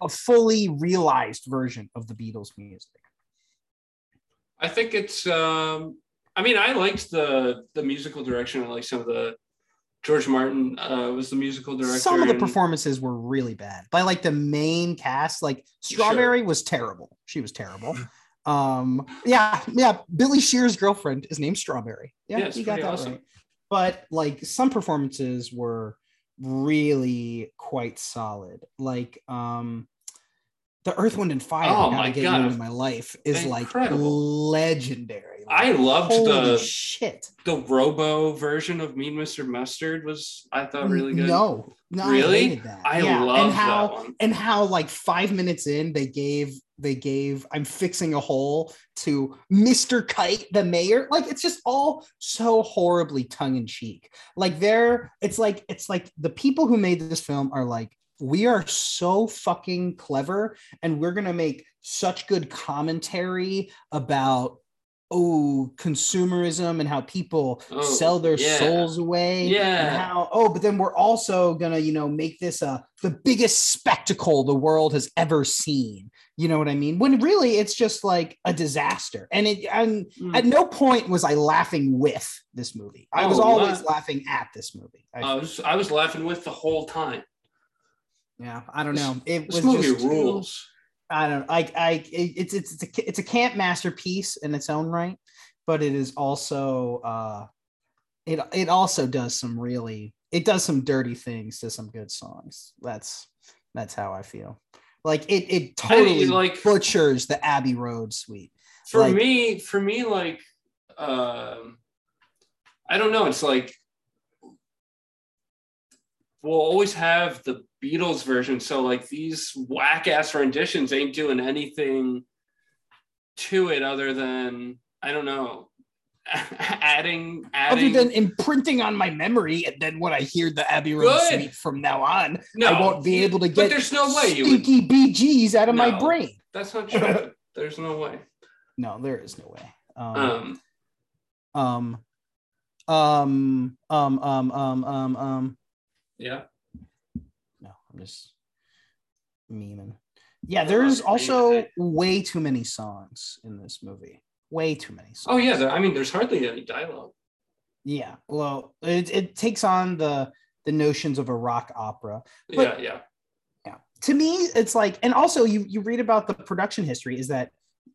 a fully realized version of the Beatles music. I think it's. um I mean, I liked the the musical direction. I like some of the. George Martin uh, was the musical director. Some of the performances were really bad. By like the main cast, like Strawberry was terrible. She was terrible. Um, yeah, yeah. Billy Shear's girlfriend is named Strawberry. Yeah, Yeah, you got that awesome. right. But like some performances were really quite solid. Like um the Earth, Wind, and Fire. Oh my get God. you my life is Incredible. like legendary. I loved the shit. the Robo version of Mean Mr. Mustard was I thought really good. No, no, Really? I hated that. I yeah. loved and how and how like five minutes in they gave they gave I'm fixing a hole to Mr. Kite, the mayor. Like it's just all so horribly tongue in cheek. Like they're it's like it's like the people who made this film are like we are so fucking clever and we're gonna make such good commentary about oh consumerism and how people Oh, sell their yeah. souls away Yeah. and how oh but then we're also gonna you know make this uh the biggest spectacle the world has ever seen you know what i mean when really it's just like a disaster and it and Mm. at no point was i laughing with this movie i was Oh, always what? laughing at this movie I- I was I was laughing with the whole time. yeah i don't know it This was movie just rules. I don't like I it's it's it's a, it's a camp masterpiece in its own right, but it is also uh it it also does some really it does some dirty things to some good songs. That's that's how I feel. Like it it totally like- butchers the Abbey Road suite. For Like- me, for me, like um I don't know, it's like we'll always have the Beatles version. So like these whack ass renditions ain't doing anything to it other than I don't know, adding <laughs> adding. Other than imprinting on my memory, and then when I hear the Abbey Road Good. suite from now on, no, I won't be able to But get there's no way you would. stinky Bee Gees out of my brain. That's not <laughs> true. there's no way. No, there is no way. Um, um um um um um um um yeah. I'm just memeing. Yeah there's also way too many songs in this movie. Way too many songs Oh yeah. I mean, there's hardly any dialogue. yeah well it, it takes on the the notions of a rock opera But- yeah, yeah. yeah. To me it's like and also you you read about the production history is that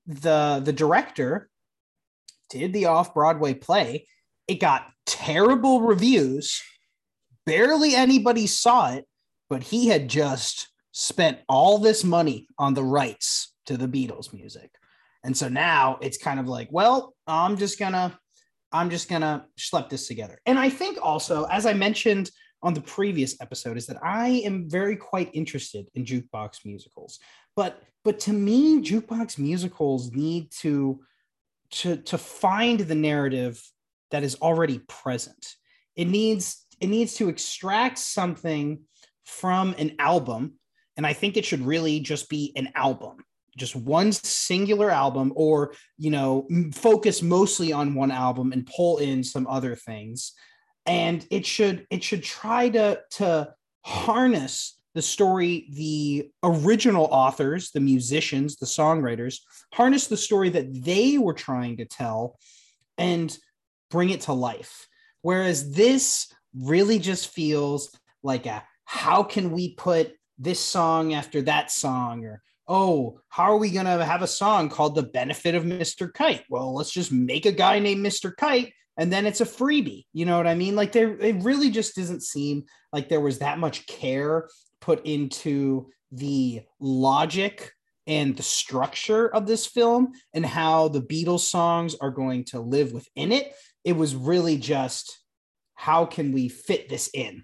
the the director did the off-broadway play. It got terrible reviews. Barely anybody saw it but he had just spent all this money on the rights to the beatles music and so now it's kind of like well i'm just gonna I'm just gonna schlep this together. And I think also, as I mentioned on the previous episode, is that I am very quite interested in jukebox musicals. But but to me, jukebox musicals need to to to find the narrative that is already present. It needs it needs to extract something from an album, and I think it should really just be an album just one singular album or you know focus mostly on one album and pull in some other things. And it should it should try to to harness the story the original authors the musicians the songwriters harness the story that they were trying to tell and bring it to life. Whereas this really just feels like a how can we put this song after that song or oh, how are we going to have a song called The Benefit of Mr. Kite? Well, let's just make a guy named Mr. Kite and then it's a freebie. You know what I mean? Like there, it really just doesn't seem like there was that much care put into the logic and the structure of this film and how the Beatles songs are going to live within it. It was really just how can we fit this in?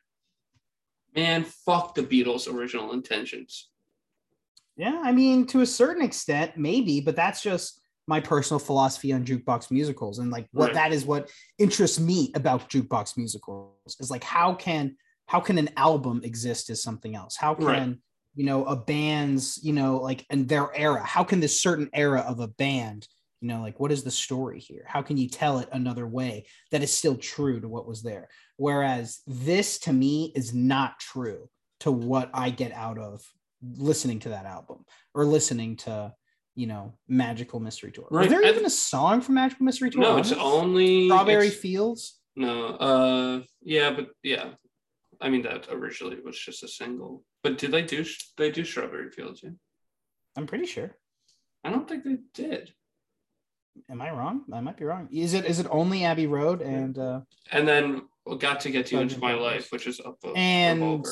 Man, fuck the Beatles' original intentions. Yeah, I mean, to a certain extent, maybe, but that's just my personal philosophy on jukebox musicals and like what right. that is what interests me about jukebox musicals is like how can how can an album exist as something else how can right. you know a band's you know like and their era how can this certain era of a band you know like what is the story here how can you tell it another way that is still true to what was there whereas this to me is not true to what i get out of listening to that album or listening to you know Magical Mystery Tour. Right. Was there even a song from Magical Mystery Tour? No, it's only Strawberry it's, Fields. No, uh, yeah, but yeah, I mean that originally was just a single. But did they do they do Strawberry Fields? Yeah, I'm pretty sure. I don't think they did. Am I wrong? I might be wrong. Is it is it only Abbey Road and uh and then got to get you into my life, which is up the and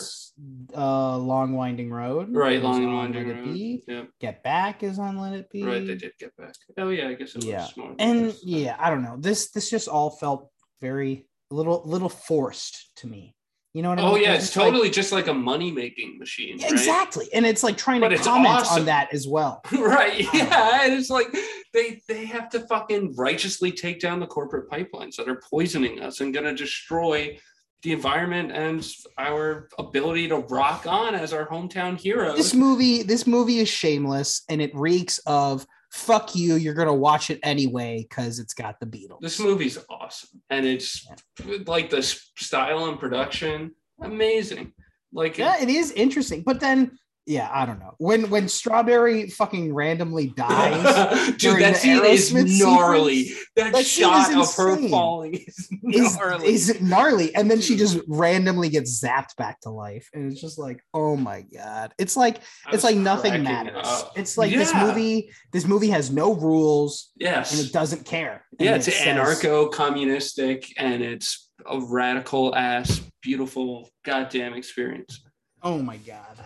uh, long winding road. Right, long and winding road. Yep. Get back is on Let It Be. Right, they did get back. Oh yeah, I guess it yeah. And yeah, I don't know. This this just all felt very little little forced to me. You know what I mean? Oh yeah, it's, it's totally like, just like a money making machine. Right? Exactly, and it's like trying but to comment awesome. on that as well. <laughs> right? Yeah, and it's like they they have to fucking righteously take down the corporate pipelines that are poisoning us and going to destroy the environment and our ability to rock on as our hometown heroes. This movie, this movie is shameless, and it reeks of fuck you, you're gonna watch it anyway because it's got the Beatles. This movie's awesome, and it's yeah. like the style and production, amazing. Like yeah, it is interesting, but then yeah, I don't know. When when Strawberry fucking randomly <laughs> dies, dude, that scene is gnarly. Sequence, that, that shot of her falling <laughs> is gnarly. Is, is gnarly, and then she just randomly gets zapped back to life, and it's just like, oh my god! It's like it's like nothing matters. Up. It's like yeah. this movie. This movie has no rules. Yes, and it doesn't care. Yeah, it's it anarcho-communistic, and it's a radical ass, beautiful, goddamn experience. Oh my god.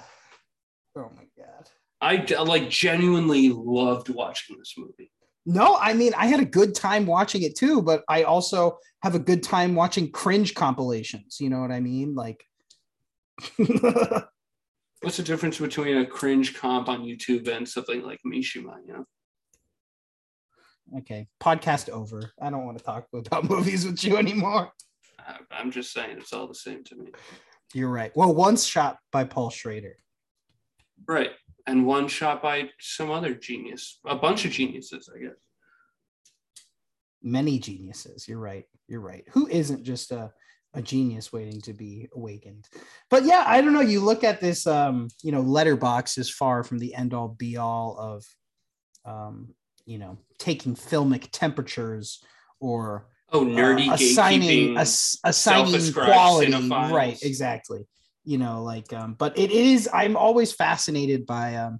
Oh my god. I like genuinely loved watching this movie. No, I mean I had a good time watching it too, but I also have a good time watching cringe compilations. You know what I mean? Like <laughs> What's the difference between a cringe comp on YouTube and something like Mishima, you know? Okay, podcast over. I don't want to talk about <laughs> movies with you anymore. I'm just saying it's all the same to me. You're right. Well, one's shot by Paul Schrader. Right. And one shot by some other genius, a bunch of geniuses, I guess. Many geniuses. You're right. You're right. Who isn't just a, a genius waiting to be awakened? But yeah, I don't know. You look at this, um, you know, Letterboxd is far from the end all be all of, um, you know, taking filmic temperatures or oh nerdy uh, assigning ass, assigning quality right exactly you know like um but it is i'm always fascinated by um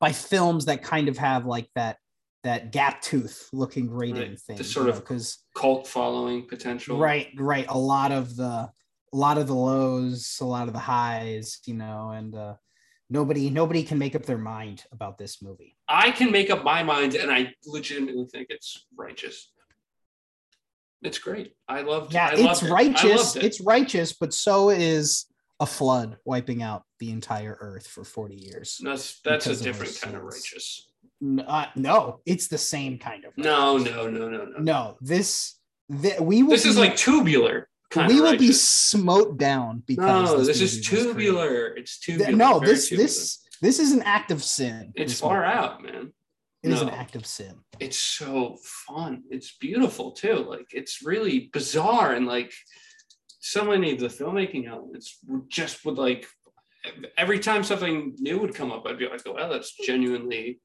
by films that kind of have like that that gap tooth looking rating right. thing the sort of because cult following potential. Right right. A lot of the a lot of the lows a lot of the highs you know and uh nobody nobody can make up their mind about this movie. I can make up my mind and i legitimately think it's righteous It's great. I loved. Yeah, I it's loved righteous. it. It's righteous, but so is a flood wiping out the entire earth for 40 years. that's that's a because of our different kind of righteous. Uh, no, it's the same kind of. No, righteous. no, no, no, no. no. This, th- we will. This is like tubular. Kind we will be smote down because No, this, is was great. tubular. It's Th- tubular. no, this tubular. this this is an act of sin. It's far movie. out, man. It is an No. act of sin. It's so fun. It's beautiful too. Like it's really bizarre and like so many of the filmmaking elements just would like every time something new would come up, I'd be like, oh, well, that's genuinely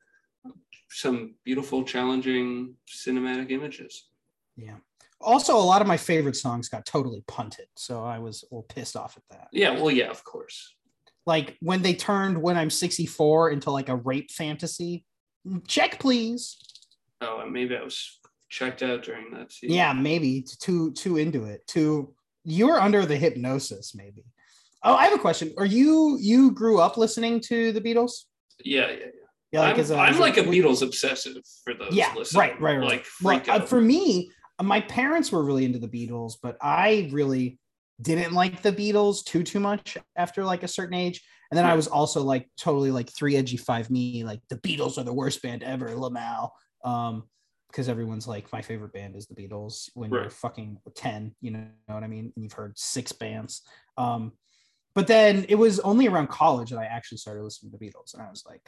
some beautiful, challenging cinematic images. Yeah. Also, a lot of my favorite songs got totally punted, so I was a little pissed off at that. Yeah, well, yeah, of course. Like when they turned "When I'm 64" into like a rape fantasy. Check, please. Oh, maybe I was checked out during that scene. Yeah, maybe too too into it. Too you were under the hypnosis, maybe. Oh, I have a question. Are you you grew up listening to the Beatles? yeah, yeah. yeah. Yeah, I'm, as I'm as like a Beatles obsessive for those. yeah listening. right right right Like well, uh, for me my parents were really into the beatles but i really didn't like the beatles too too much after like a certain age. And then i was also like totally like three edgy five me like the beatles are the worst band ever lamau. Um because everyone's like my favorite band is the beatles when you're fucking 10 you know what i mean? And you've heard six bands. Um but then it was only around college that i actually started listening to the beatles and i was like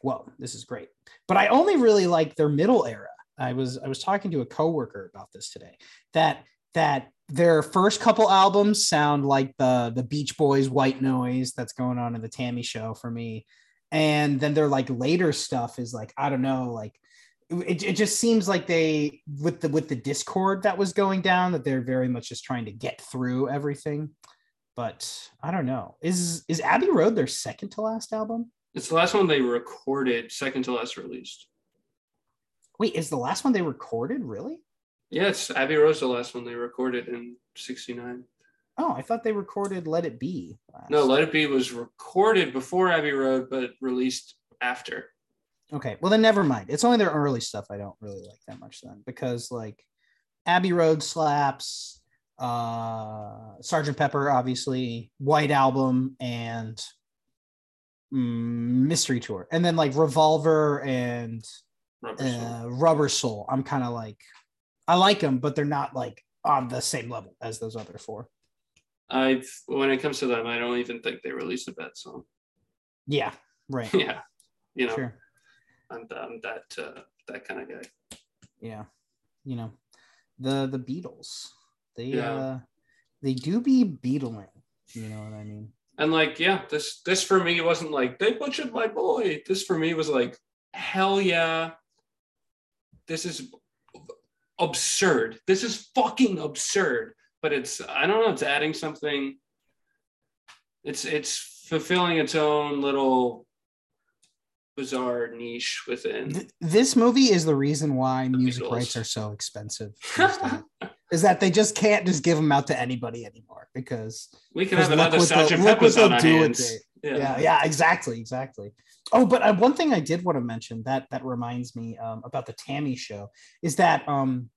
whoa this is great. But i only really like their middle era. I was i was talking to a coworker about this today that that their first couple albums sound like the the beach boys white noise that's going on in the TAMI show for me. And then their like later stuff is like i don't know like it, it just seems like they with the with the discord that was going down that they're very much just trying to get through everything. But i don't know. Is is abbey road their second to last album? It's the last one they recorded, second to last released. wait is the last one they recorded really Yeah, it's Abbey Road's the last one they recorded in '69. oh i thought they recorded let it be last. No, Let It Be was recorded before Abbey Road, but released after. Okay, well then never mind. It's only their early stuff I don't really like that much then because like Abbey Road slaps, uh Sergeant Pepper, obviously, White Album, and mm, Mystery Tour, and then like Revolver and Rubber Soul. uh, Rubber Soul. I'm kind of like I like them, but they're not like on the same level as those other four. I've when it comes to them, I don't even think they released a bad song. Yeah, right. <laughs> yeah, you know, Sure. I'm, I'm that uh, that kind of guy. yeah you know the the beatles they Yeah. uh they do be beetling you know what i mean And like, yeah, this this for me wasn't like they butchered my boy. This for me was like, hell yeah, this is absurd. This is fucking absurd. But it's I don't know. It's adding something. It's it's fulfilling its own little bizarre niche within. Th- this movie is the reason why The music Beatles. rights are so expensive <laughs> is that they just can't just give them out to anybody anymore because we can have another look what they'll- Sergeant Pepper's on our hands. Yeah. yeah yeah exactly exactly oh but uh, one thing i did want to mention that that reminds me um, about the TAMI show is that um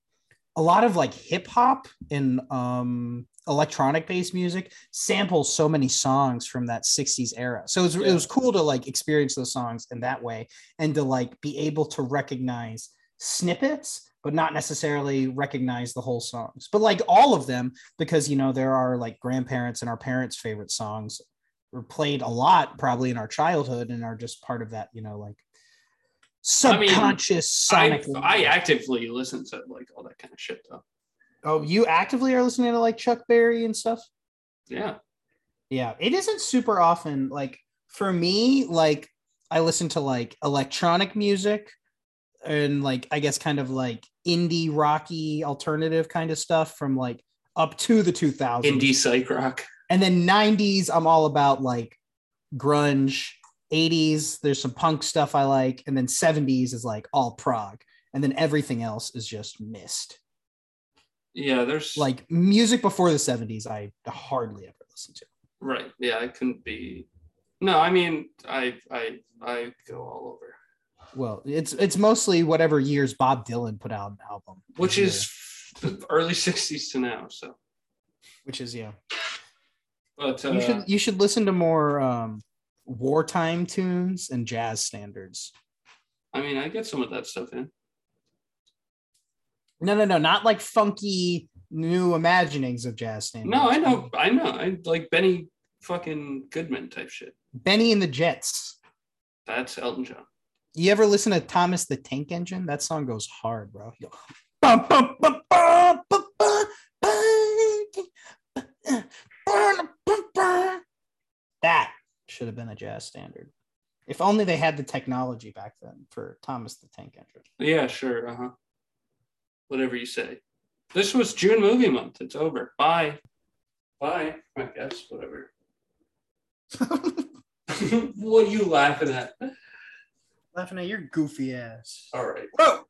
a lot of like hip hop and um electronic based music samples so many songs from that 60s era. So it was, it was cool to like experience those songs in that way and to like be able to recognize snippets but not necessarily recognize the whole songs. But like all of them because you know there are like grandparents and our parents favorite songs were played a lot probably in our childhood and are just part of that you know like I mean, subconscious I, I actively listen to like all that kind of shit though. Oh you actively are listening to like chuck berry and stuff? Yeah. yeah it isn't super often like for me like i listen to like electronic music and like i guess kind of like indie rocky alternative kind of stuff from like up to the 2000s Indie psych rock. and then 90s i'm all about like grunge. 80s there's some punk stuff i like. And then 70s is like all prog. And then everything else is just mist Yeah, there's like music before the 70s i hardly ever listen to right. Yeah, I couldn't be. No, I mean, I I I go all over, well it's it's mostly whatever years bob dylan put out an album which is early 60s to now. So, which is yeah. but uh, You should you should listen to more um, wartime tunes and jazz standards. I mean, I get some of that stuff in. No, no, no, not like funky new imaginings of jazz standards. No, I know, I know. I like Benny fucking Goodman type shit. Benny and the Jets. That's Elton John. You ever listen to Thomas the Tank Engine? That song goes hard, bro. That should have been a jazz standard. If only they had the technology back then for Thomas the Tank Engine. Yeah, sure. Uh huh. Whatever you say. This was June movie month. It's over. Bye. Bye. I guess. Whatever. <laughs> what are you laughing at? Laughing at your goofy ass. All right. Whoa!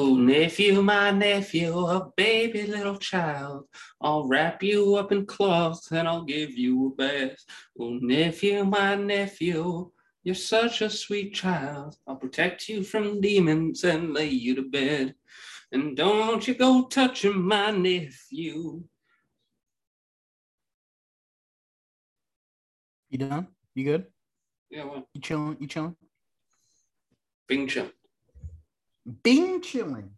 Oh, nephew, my nephew, a baby little child. I'll wrap you up in cloth and I'll give you a bath. Oh, nephew, my nephew, you're such a sweet child. I'll protect you from demons and lay you to bed. And don't you go touching my nephew. You done? You good? Yeah, well, You chilling? You chilling? Bing Chun. Bing chilling.